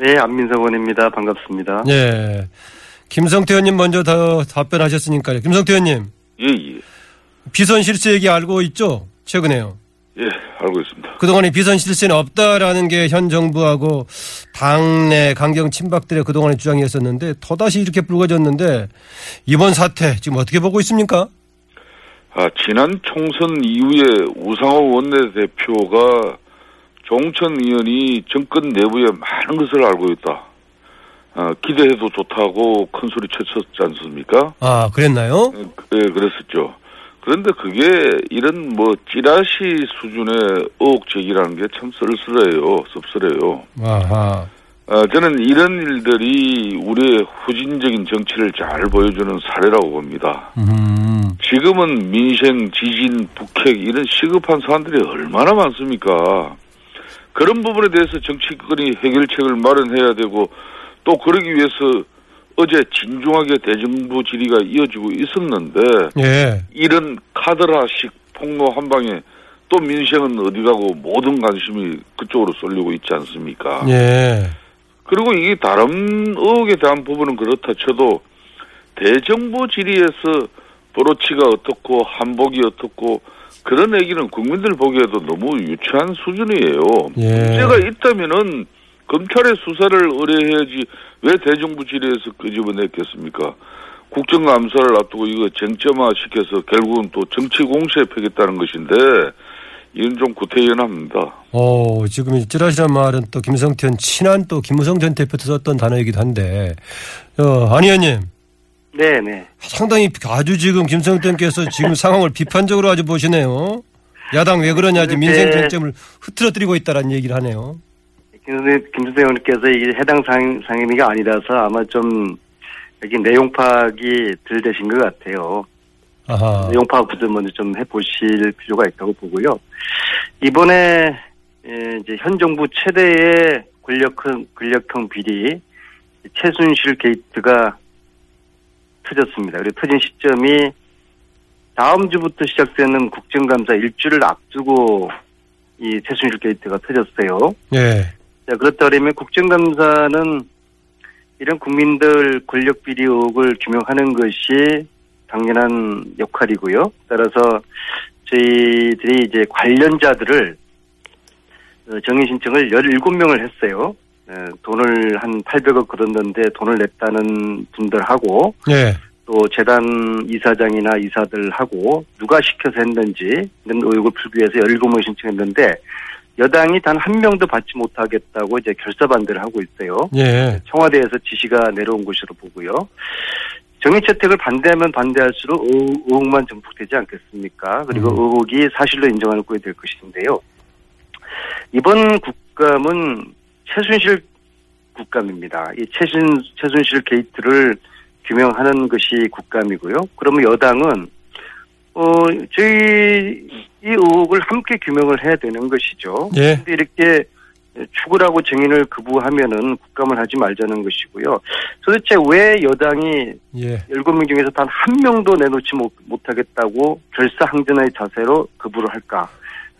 네, 안민석 의원입니다. 반갑습니다. 예. 김성태 의원님 먼저 더 답변하셨으니까요. 김성태 의원님, 예, 예. 비선 실세 얘기 알고 있죠? 최근에요. 예, 알고 있습니다. 그동안에 비선 실세는 없다라는 게 현 정부하고 당내 강경 친박들의 그동안의 주장이었었는데 또다시 이렇게 불거졌는데 이번 사태 지금 어떻게 보고 있습니까? 아, 지난 총선 이후에 우상호 원내대표가 종천 의원이 정권 내부에 많은 것을 알고 있다. 아, 기대해도 좋다고 큰 소리 쳤었지 않습니까? 아, 그랬나요? 예, 그랬었죠. 그런데 그게 이런 뭐 찌라시 수준의 의혹 제기라는 게 참 쓸쓸해요. 씁쓸해요. 아하. 아, 저는 이런 일들이 우리의 후진적인 정치를 잘 보여주는 사례라고 봅니다. 음. 지금은 민생, 지진, 북핵 이런 시급한 사안들이 얼마나 많습니까? 그런 부분에 대해서 정치권이 해결책을 마련해야 되고 또 그러기 위해서 어제 진중하게 대정부 질의가 이어지고 있었는데 예. 이런 카드라식 폭로 한 방에 또 민생은 어디 가고 모든 관심이 그쪽으로 쏠리고 있지 않습니까? 예. 그리고 이게 다른 의혹에 대한 부분은 그렇다 쳐도 대정부 질의에서 브로치가 어떻고 한복이 어떻고 그런 얘기는 국민들 보기에도 너무 유치한 수준이에요. 예. 문제가 있다면은 검찰의 수사를 의뢰해야지 왜 대정부 질의에서 끄집어냈겠습니까? 국정감사를 앞두고 이거 쟁점화 시켜서 결국은 또 정치 공세에 펴겠다는 것인데 이건 좀 구태연합니다. 어, 지금 이 찌라시란 말은 또 김성태 친한 또 김무성 전 대표도 썼던 단어이기도 한데, 어, 안 의원님. 네, 네. 상당히 아주 지금 김성태 의원께서 지금 상황을 비판적으로 아주 보시네요. 야당 왜 그러냐, 지금 민생 쟁점을 흐트러뜨리고 있다라는 얘기를 하네요. 김수대 의원께서 이게 해당 상, 상임위가 아니라서 아마 좀 여기 내용 파악이 덜 되신 것 같아요. 아하. 내용 파악부터 먼저 좀 해보실 필요가 있다고 보고요. 이번에 예, 이제 현 정부 최대의 권력형 권력형 비리 최순실 게이트가 터졌습니다. 그리고 터진 시점이 다음 주부터 시작되는 국정감사 일주를 앞두고 이 최순실 게이트가 터졌어요. 예. 자, 그렇다면 국정감사는 이런 국민들 권력 비리 의혹을 규명하는 것이 당연한 역할이고요. 따라서 저희들이 이제 관련자들을 어, 정의 신청을 17명을 했어요. 어, 돈을 한 800억 걸었는데 돈을 냈다는 분들하고 예. 또 재단 이사장이나 이사들하고 누가 시켜서 했는지 이런 의혹을 풀기 위해서 17명 신청했는데 여당이 단 한 명도 받지 못하겠다고 이제 결사 반대를 하고 있어요. 예. 청와대에서 지시가 내려온 것으로 보고요. 정의 채택을 반대하면 반대할수록 의- 의혹만 증폭되지 않겠습니까? 그리고 음. 의혹이 사실로 인정하는 꼴이 될 것인데요. 이번 국감은 최순실 국감입니다. 이 최순, 최순실 게이트를 규명하는 것이 국감이고요. 그러면 여당은 어, 저희 이 의혹을 함께 규명을 해야 되는 것이죠. 예. 근데 이렇게 추구라고 증인을 거부하면은 국감을 하지 말자는 것이고요. 도대체 왜 여당이 예. 17명 중에서 단 한 명도 내놓지 못, 못하겠다고 결사항전의 자세로 거부를 할까?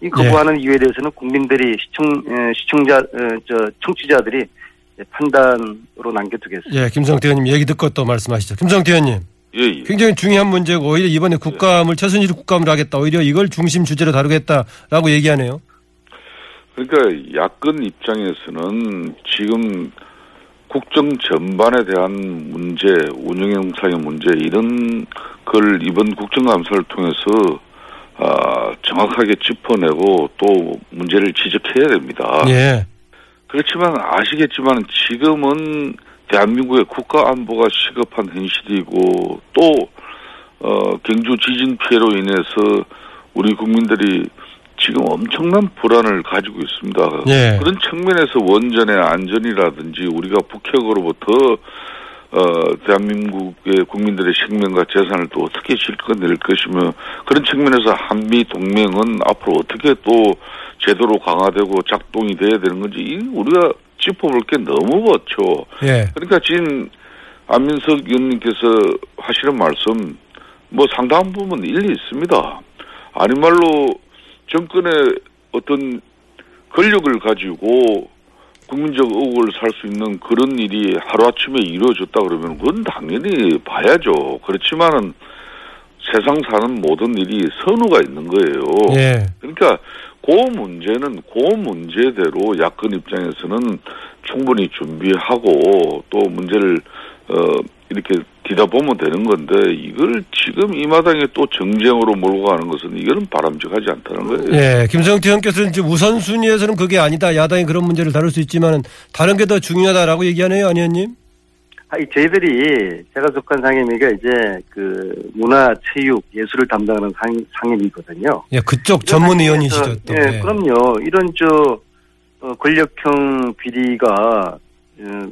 이 거부하는 이유에 대해서는 국민들이 시청, 에, 시청자, 에, 저, 청취자들이 판단으로 남겨두겠습니다. 예. 김성태 의원님 얘기 듣고 또 말씀하시죠. 김성태 의원님. 예, 예. 굉장히 중요한 문제고 오히려 이번에 국감을 최순실 국감을 하겠다. 오히려 이걸 중심 주제로 다루겠다라고 얘기하네요. 그러니까 야권 입장에서는 지금 국정 전반에 대한 문제, 운영 형상의 문제 이런 걸 이번 국정감사를 통해서 아, 정확하게 짚어내고 또 문제를 지적해야 됩니다. 예. 그렇지만 아시겠지만 지금은 대한민국의 국가 안보가 시급한 현실이고 또 어, 경주 지진 피해로 인해서 우리 국민들이 지금 엄청난 불안을 가지고 있습니다. 예. 그런 측면에서 원전의 안전이라든지 우리가 북핵으로부터 어, 대한민국의 국민들의 생명과 재산을 또 어떻게 실컷낼 것이며 그런 측면에서 한미 동맹은 앞으로 어떻게 또 제대로 강화되고 작동이 돼야 되는 건지 이 우리가 짚어볼 게 너무 많죠. 예. 그러니까 지금 안민석 의원님께서 하시는 말씀 뭐 상당한 부분 일리 있습니다. 아니 말로 정권의 어떤 권력을 가지고 국민적 의혹을 살 수 있는 그런 일이 하루아침에 이루어졌다 그러면 그건 당연히 봐야죠. 그렇지만은 세상 사는 모든 일이 선우가 있는 거예요. 예. 그러니까 그 문제는 그 문제대로 야권 입장에서는 충분히 준비하고 또 문제를 어 이렇게 뒤다보면 되는 건데 이걸 지금 이 마당에 또 정쟁으로 몰고 가는 것은 이거는 바람직하지 않다는 거예요. 예. 김성태 의원께서는 지금 우선순위에서는 그게 아니다. 야당이 그런 문제를 다룰 수 있지만 다른 게 더 중요하다라고 얘기하네요. 아니 의원님? 아, 이 저희들이 제가 속한 상임위가 이제 그 문화, 체육, 예술을 담당하는 상, 상임위거든요. 예. 그쪽 전문 의원이시죠. 또. 예, 예. 그럼요. 이런 저 어, 권력형 비리가 어,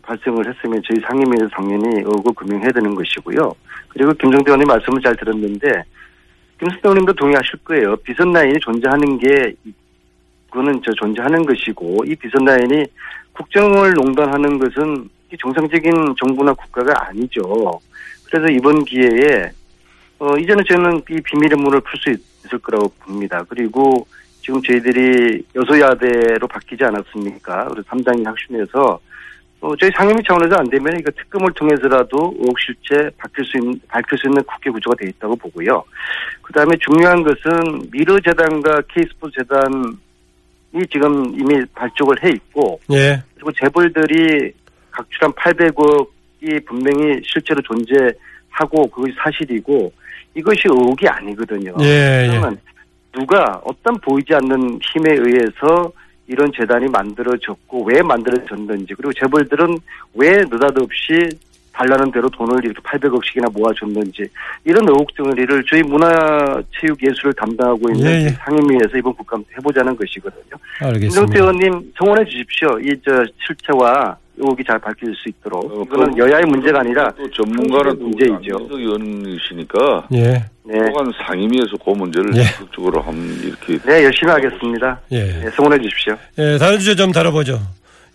발생을 했으면 저희 상임위에서 당연히 의혹을 규명해야 되는 것이고요. 그리고 김정대 의원님 말씀을 잘 들었는데 김승태 의원님도 동의하실 거예요. 비선 라인이 존재하는 게 그거는 저 존재하는 것이고 이 비선 라인이 국정을 농단하는 것은 이 정상적인 정부나 국가가 아니죠. 그래서 이번 기회에 어 이제는 저는 이 비밀의 문을 풀 수 있을 거라고 봅니다. 그리고 지금 저희들이 여소야대로 바뀌지 않았습니까? 그래서 3당이 혁신해서 어, 저희 상임위 차원에서 안 되면 이거 특검을 통해서라도 의혹 실체 밝힐 수 있는 밝힐 수 있는 국회 구조가 돼 있다고 보고요. 그 다음에 중요한 것은 미르 재단과 K스포츠 재단이 지금 이미 발족을 해 있고 예. 그리고 재벌들이 각출한 800억이 분명히 실제로 존재하고 그것이 사실이고 이것이 의혹이 아니거든요. 예, 예. 그러면 누가 어떤 보이지 않는 힘에 의해서 이런 재단이 만들어졌고 왜 만들어졌는지 그리고 재벌들은 왜 느닷없이 달라는 대로 돈을 이렇게 800억씩이나 모아줬는지 이런 의혹 덩어리를 저희 문화체육예술을 담당하고 있는 예, 예. 상임위에서 이번 국감 해보자는 것이거든요. 김정태 알겠습니다. 의원님 성원해 주십시오. 이 저 실체와 의혹이 잘 밝힐 수 있도록 어, 이거는 여야의 문제가 아니라 또 전문가는 또 문제이죠. 의원이시니까 예. 네, 또한 상임위에서 그 문제를 예. 적극적으로 한번 이렇게 네 열심히 하겠습니다. 예. 네, 성원해 주십시오. 예, 다른 주제 좀 다뤄보죠.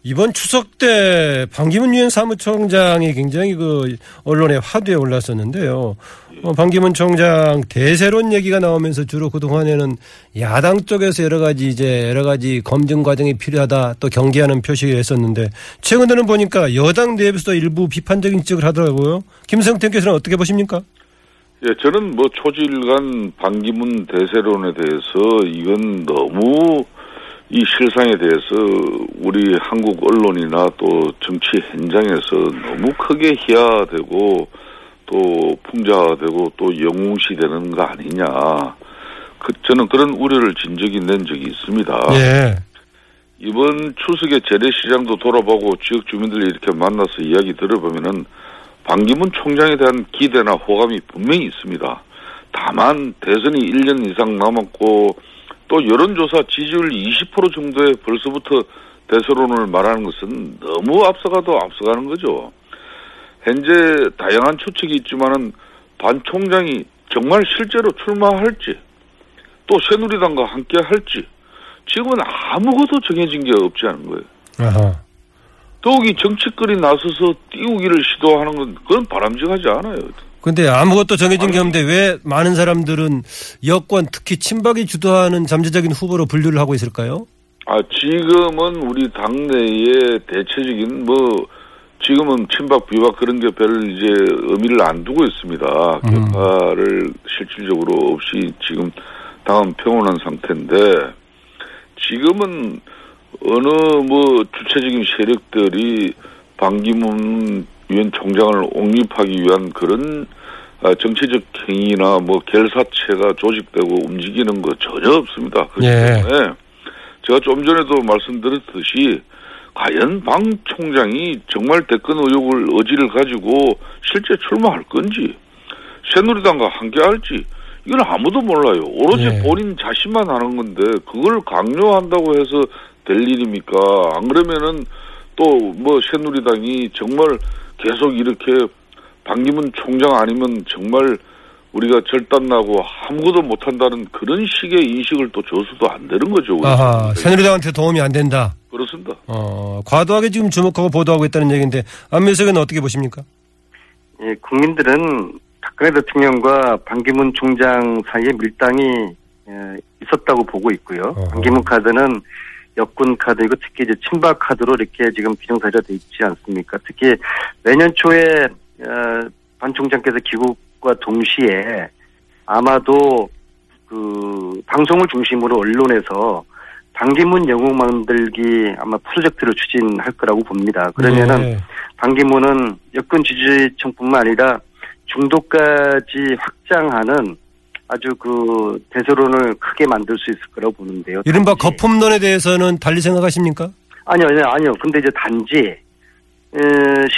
이번 추석 때 반기문 유엔 사무총장이 굉장히 그 언론의 화두에 올랐었는데요. 어, 반기문 총장 대세론 얘기가 나오면서 주로 그동안에는 야당 쪽에서 여러 가지 이제 여러 가지 검증 과정이 필요하다 또 경계하는 표시를 했었는데 최근에는 보니까 여당 내부에서 일부 비판적인 지적을 하더라고요. 김성태께서는 어떻게 보십니까? 예, 저는 뭐 초질간 반기문 대세론에 대해서 이건 너무 이 실상에 대해서 우리 한국 언론이나 또 정치 현장에서 너무 크게 희화되고 또 풍자되고 또 영웅시되는 거 아니냐. 그, 저는 그런 우려를 진적이 낸 적이 있습니다. 예. 이번 추석에 재래시장도 돌아보고 지역 주민들 이렇게 만나서 이야기 들어보면은 반기문 총장에 대한 기대나 호감이 분명히 있습니다. 다만 대선이 1년 이상 남았고 또 여론조사 지지율 20% 정도에 벌써부터 대세론을 말하는 것은 너무 앞서가도 앞서가는 거죠. 현재 다양한 추측이 있지만은 반 총장이 정말 실제로 출마할지 또 새누리당과 함께 할지 지금은 아무것도 정해진 게 없지 않은 거예요. 아하. 더욱이 정치권이 나서서 띄우기를 시도하는 건 그건 바람직하지 않아요. 근데 아무것도 정해진 게 없는데 왜 많은 사람들은 여권 특히 친박이 주도하는 잠재적인 후보로 분류를 하고 있을까요? 아 지금은 우리 당내의 대체적인 뭐 지금은 친박 비박 그런 게 별 이제 의미를 안 두고 있습니다. 음. 격파를 실질적으로 없이 지금 당은 평온한 상태인데 지금은 어느 뭐 주체적인 세력들이 반기문 유엔 총장을 옹립하기 위한 그런 아, 정치적 행위나 뭐 결사체가 조직되고 움직이는 거 전혀 없습니다. 그렇기 예. 때문에 제가 좀 전에도 말씀드렸듯이 과연 방 총장이 정말 대권 의혹을 의지를 가지고 실제 출마할 건지 새누리당과 함께할지 이건 아무도 몰라요. 오로지 예. 본인 자신만 하는 건데 그걸 강요한다고 해서 될 일입니까? 안 그러면은 또 뭐 새누리당이 정말 계속 이렇게 반기문 총장 아니면 정말 우리가 절단나고 아무것도 못한다는 그런 식의 인식을 또 줘서도 안 되는 거죠. 아하. 새누리당한테 도움이 안 된다. 그렇습니다. 어, 과도하게 지금 주목하고 보도하고 있다는 얘기인데 안민석 의원 어떻게 보십니까? 예, 국민들은 박근혜 대통령과 반기문 총장 사이에 밀당이 예, 있었다고 보고 있고요. 어허. 반기문 카드는 여권 카드이고 특히 이제 친박 카드로 이렇게 지금 기정사실화돼 있지 않습니까? 특히 내년 초에 어, 반 총장께서 귀국과 동시에 아마도 그 방송을 중심으로 언론에서 반기문 영웅 만들기 아마 프로젝트를 추진할 거라고 봅니다. 그러면은 네. 반기문은 여권 지지층뿐만 아니라 중도까지 확장하는 아주 그 대세론을 크게 만들 수 있을 거라고 보는데요. 이른바 단지- 거품론에 대해서는 달리 생각하십니까? 아니요, 아니요, 아니요. 근데 이제 단지 에,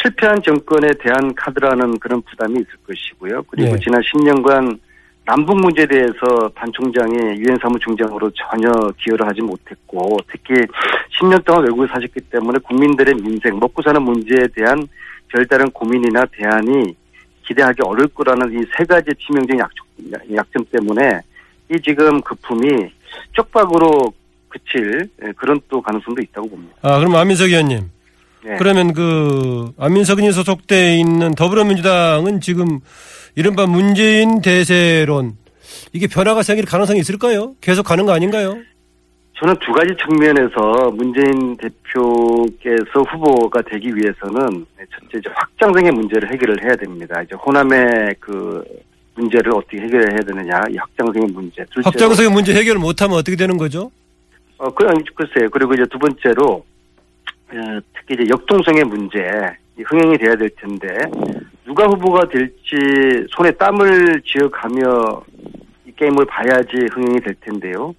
실패한 정권에 대한 카드라는 그런 부담이 있을 것이고요. 그리고 네. 지난 10년간 남북 문제에 대해서 반 총장이 유엔 사무총장으로 전혀 기여를 하지 못했고 특히 10년 동안 외국에 사셨기 때문에 국민들의 민생, 먹고 사는 문제에 대한 별다른 고민이나 대안이 기대하기 어려울 거라는 이 세 가지 치명적인 약점, 약점 때문에 이 지금 거품이 쪽박으로 그칠 예, 그런 또 가능성도 있다고 봅니다. 아, 그럼 안민석 의원님. 네. 그러면 그 안민석 의원이 소속돼 있는 더불어민주당은 지금 이른바 문재인 대세론 이게 변화가 생길 가능성이 있을까요? 계속 가는 거 아닌가요? 저는 두 가지 측면에서 문재인 대표께서 후보가 되기 위해서는 첫째 이제 확장성의 문제를 해결을 해야 됩니다. 이제 호남의 그 문제를 어떻게 해결해야 되느냐, 이 확장성의 문제. 둘째로 확장성의 문제 해결을 못하면 어떻게 되는 거죠? 어, 그, 아니, 글쎄요. 그리고 이제 두 번째로, 어, 특히 이제 역동성의 문제, 이 흥행이 돼야 될 텐데, 누가 후보가 될지 손에 땀을 쥐어가며 이 게임을 봐야지 흥행이 될 텐데요.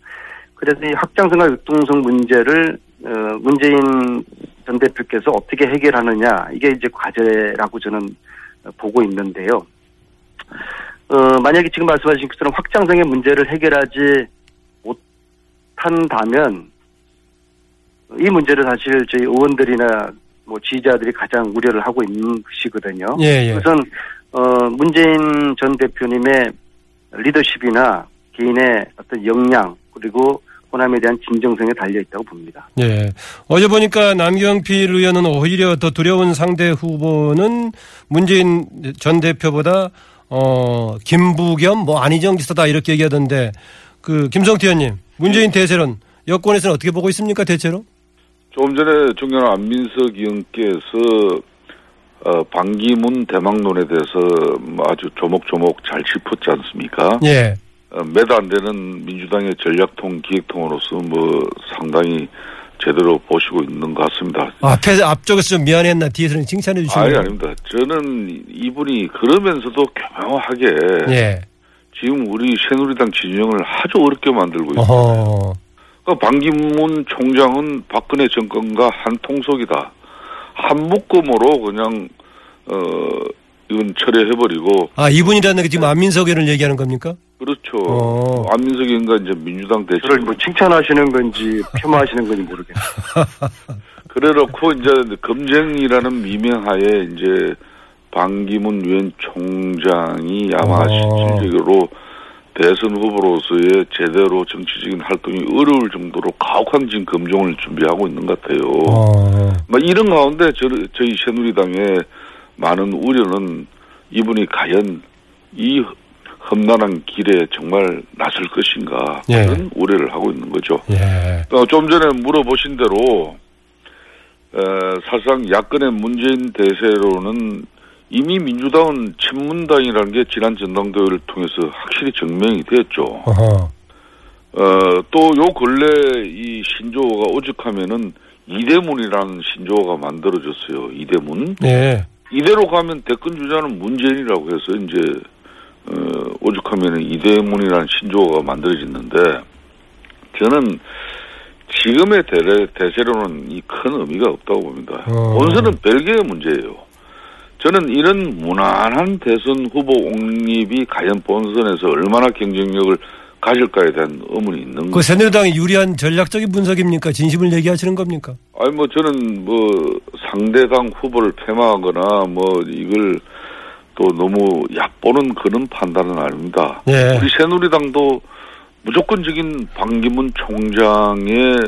그래서 이 확장성과 역동성 문제를, 어, 문재인 전 대표께서 어떻게 해결하느냐, 이게 이제 과제라고 저는 어, 보고 있는데요. 어, 만약에 지금 말씀하신 것처럼 확장성의 문제를 해결하지 못한다면 이 문제를 사실 저희 의원들이나 뭐 지지자들이 가장 우려를 하고 있는 것이거든요. 예, 예. 우선 어, 문재인 전 대표님의 리더십이나 개인의 어떤 역량 그리고 호남에 대한 진정성에 달려 있다고 봅니다. 예. 어제 보니까 남경필 의원은 오히려 더 두려운 상대 후보는 문재인 전 대표보다 어 김부겸 뭐 안희정 지사다 이렇게 얘기하던데 그 김성태 의원님 문재인 대세론 여권에서는 어떻게 보고 있습니까 대체로? 조금 전에 존경하는 안민석 의원께서 어, 반기문 대망론에 대해서 뭐 아주 조목조목 잘 짚었지 않습니까? 예. 어, 매도 안 되는 민주당의 전략통 기획통으로서 뭐 상당히 제대로 보시고 있는 것 같습니다. 앞에 앞쪽에서 좀 미안했나 뒤에서는 칭찬해 주시는 아니. 아닙니다. 저는 이분이 그러면서도 교묘하게 예. 지금 우리 새누리당 진영을 아주 어렵게 만들고 있어요. 어허. 그러니까 반기문 총장은 박근혜 정권과 한 통속이다. 한 묶음으로 그냥 어 이건 철회해버리고 아 이분이라는 게 지금 안민석 의원을 얘기하는 겁니까? 그렇죠. 어. 안민석 의원과 이제 민주당 대신 저를 뭐 칭찬하시는 건지 폄하하시는 건지 모르겠어요. 그래놓고 이제 검증이라는 미명하에 이제 반기문 유엔 총장이 아마 어. 실질적으로 대선 후보로서의 제대로 정치적인 활동이 어려울 정도로 가혹한 지금 검증을 준비하고 있는 것 같아요. 어. 뭐 이런 가운데 저, 저희 새누리당의 많은 우려는 이분이 과연 이 험난한 길에 정말 나설 것인가 예. 그런 우려를 하고 있는 거죠. 예. 어, 좀 전에 물어보신 대로 에, 사실상 야권의 문재인 대세로는 이미 민주당은 친문당이라는 게 지난 전당대회를 통해서 확실히 증명이 됐죠. 어허. 어, 또 요 근래 이 신조어가 오죽하면은 이대문이라는 신조어가 만들어졌어요. 이대문. 예. 이대로 가면 대권 주자는 문재인이라고 해서 이제 어, 오죽하면은 이대문이라는 신조어가 만들어졌는데 저는 지금의 대세, 대세로는 이 큰 의미가 없다고 봅니다. 어. 본선은 별개의 문제예요. 저는 이런 무난한 대선 후보 옹립이 과연 본선에서 얼마나 경쟁력을 가질까에 대한 의문이 있는 그 거죠. 새누리당이 유리한 전략적인 분석입니까? 진심을 얘기하시는 겁니까? 아니 뭐 저는 뭐 상대당 후보를 폐마하거나 뭐 이걸 또 너무 얕보는 그런 판단은 아닙니다. 예. 우리 새누리당도 무조건적인 반기문 총장의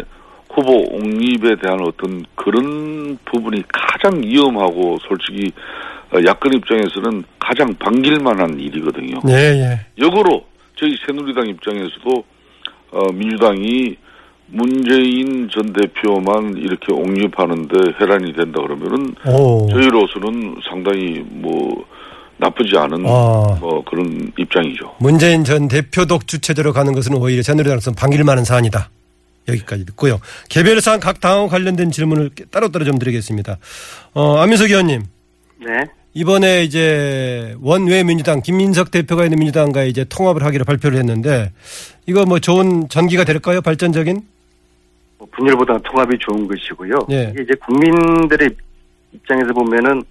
후보 옹립에 대한 어떤 그런 부분이 가장 위험하고 솔직히 어, 야권 입장에서는 가장 반길만한 일이거든요. 예, 예. 역으로 저희 새누리당 입장에서도 어, 민주당이 문재인 전 대표만 이렇게 옹립하는데 해란이 된다 그러면은 오. 저희로서는 상당히 뭐 나쁘지 않은 아. 뭐 그런 입장이죠. 문재인 전 대표 독주 체제로 가는 것은 오히려 새누리당에서는 반길 만한 사안이다. 여기까지 듣고요. 개별 사안 각 당하고 관련된 질문을 따로따로 좀 드리겠습니다. 어, 안민석 의원님. 네. 이번에 이제 원외 민주당 김민석 대표가 있는 민주당과 이제 통합을 하기로 발표를 했는데 이거 뭐 좋은 전기가 될까요? 발전적인? 뭐 분열보다 통합이 좋은 것이고요. 예. 이게 이제 국민들의 입장에서 보면은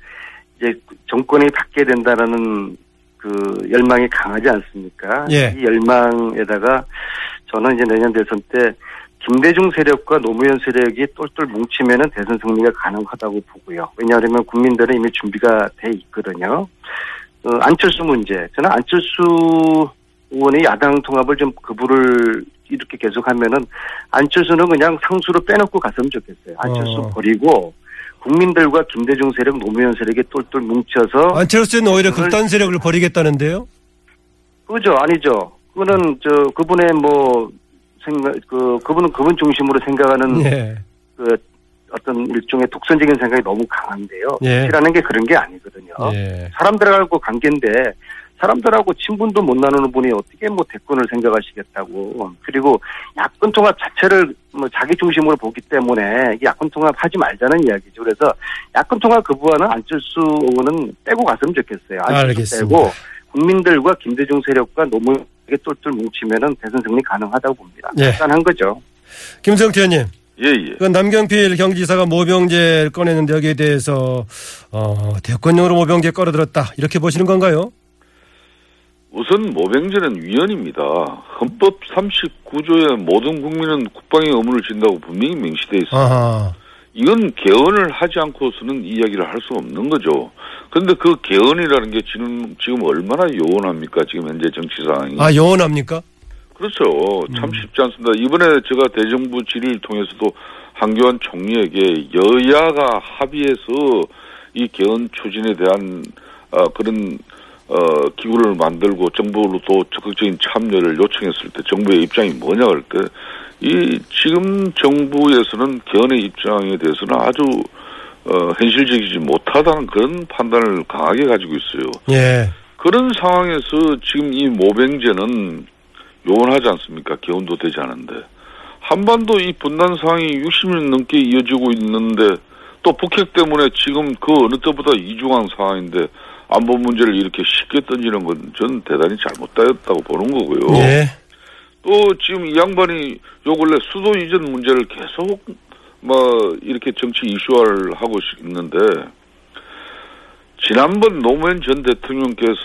이제 정권이 바뀌게 된다라는 그 열망이 강하지 않습니까? 예. 이 열망에다가 저는 이제 내년 대선 때 김대중 세력과 노무현 세력이 똘똘 뭉치면은 대선 승리가 가능하다고 보고요. 왜냐하면 국민들은 이미 준비가 돼 있거든요. 어, 안철수 문제. 저는 안철수 의원이 야당 통합을 좀 그부를 이렇게 계속하면은 안철수는 그냥 상수로 빼놓고 갔으면 좋겠어요. 안철수 어. 버리고 국민들과 김대중 세력, 노무현 세력이 똘똘 뭉쳐서 안철수는 오히려 그걸- 극단 세력을 버리겠다는데요? 그죠 아니죠. 그거는 저 그분의 뭐 생각 그 그분은 그분 중심으로 생각하는 예. 그 어떤 일종의 독선적인 생각이 너무 강한데요. 예. 정치라는 게 그런 게 아니거든요. 예. 사람들하고 관계인데 사람들하고 친분도 못 나누는 분이 어떻게 뭐 대권을 생각하시겠다고. 그리고 야권 통합 자체를 뭐 자기 중심으로 보기 때문에 이 야권 통합 하지 말자는 이야기죠. 그래서 야권 통합 그부와는 안철수 의원은 빼고 갔으면 좋겠어요. 안철수 알겠습니다. 빼고 국민들과 김대중 세력과 노무현에게 똘똘 뭉치면은 대선 승리 가능하다고 봅니다. 예. 간단한 거죠. 김성태 의원님. 예, 예. 그 남경필 경기지사가 모병제를 꺼내는데 여기에 대해서 어, 대권용으로 모병제 끌어들었다 이렇게 보시는 건가요? 우선 모병제는 위헌입니다. 헌법 39조에 모든 국민은 국방의 의무를 진다고 분명히 명시돼 있습니다. 이건 개헌을 하지 않고서는 이야기를 할 수 없는 거죠. 그런데 그 개헌이라는 게 지금 지금 얼마나 요원합니까? 지금 현재 정치 상황이. 아 요원합니까? 그렇죠. 참 쉽지 않습니다. 이번에 제가 대정부 질의를 통해서도 한교안 총리에게 여야가 합의해서 이 개헌 추진에 대한 어, 그런 어, 기구를 만들고 정부로도 적극적인 참여를 요청했을 때 정부의 입장이 뭐냐 할 때 이 지금 정부에서는 개헌의 입장에 대해서는 아주 어, 현실적이지 못하다는 그런 판단을 강하게 가지고 있어요. 예. 그런 상황에서 지금 이 모병제는 요원하지 않습니까? 개헌도 되지 않은데. 한반도 이 분단 상황이 60년 넘게 이어지고 있는데 또 북핵 때문에 지금 그 어느 때보다 이중한 상황인데 안보 문제를 이렇게 쉽게 던지는 건 저는 대단히 잘못되었다고 보는 거고요. 예. 또 지금 이 양반이 요 근래 수도 이전 문제를 계속 뭐 이렇게 정치 이슈화를 하고 있는데 지난번 노무현 전 대통령께서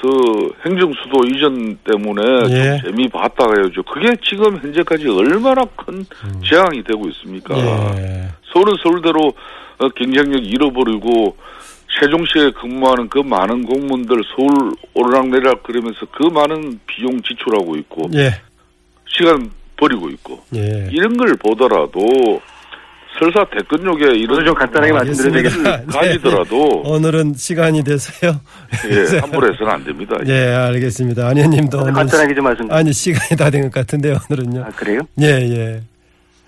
행정수도 이전 때문에 예. 좀 재미 봤다가 해야죠. 그게 지금 현재까지 얼마나 큰 재앙이 되고 있습니까? 예. 서울은 서울대로 어, 경쟁력 잃어버리고 세종시에 근무하는 그 많은 공무원들 서울 오르락내리락 그러면서 그 많은 비용 지출하고 있고 예. 시간 버리고 있고 예. 이런 걸 보더라도 설사 대권욕에 이런 저도 좀 간단하게 말씀드려야 알겠습니다. 일을 가지더라도 오늘은 시간이 돼서요. 예, 함부로 해서는 안 됩니다. 예, 알겠습니다. 안 의원님도 오늘 간단하게 좀 말씀드릴게요. 아니 시간이 다 된 것 같은데요. 오늘은요. 아, 그래요? 예, 예.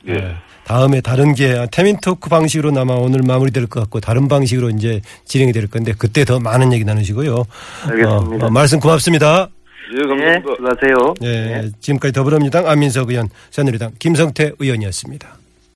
예. 다음에 다른 게 태민 토크 방식으로 아마 오늘 마무리될 것 같고 다른 방식으로 이제 진행이 될 건데 그때 더 많은 얘기 나누시고요. 알겠습니다. 어, 어, 말씀 고맙습니다. 예, 네, 감사합니다. 수고하세요. 예, 네. 지금까지 더불어민주당 안민석 의원, 새누리당 김성태 의원이었습니다.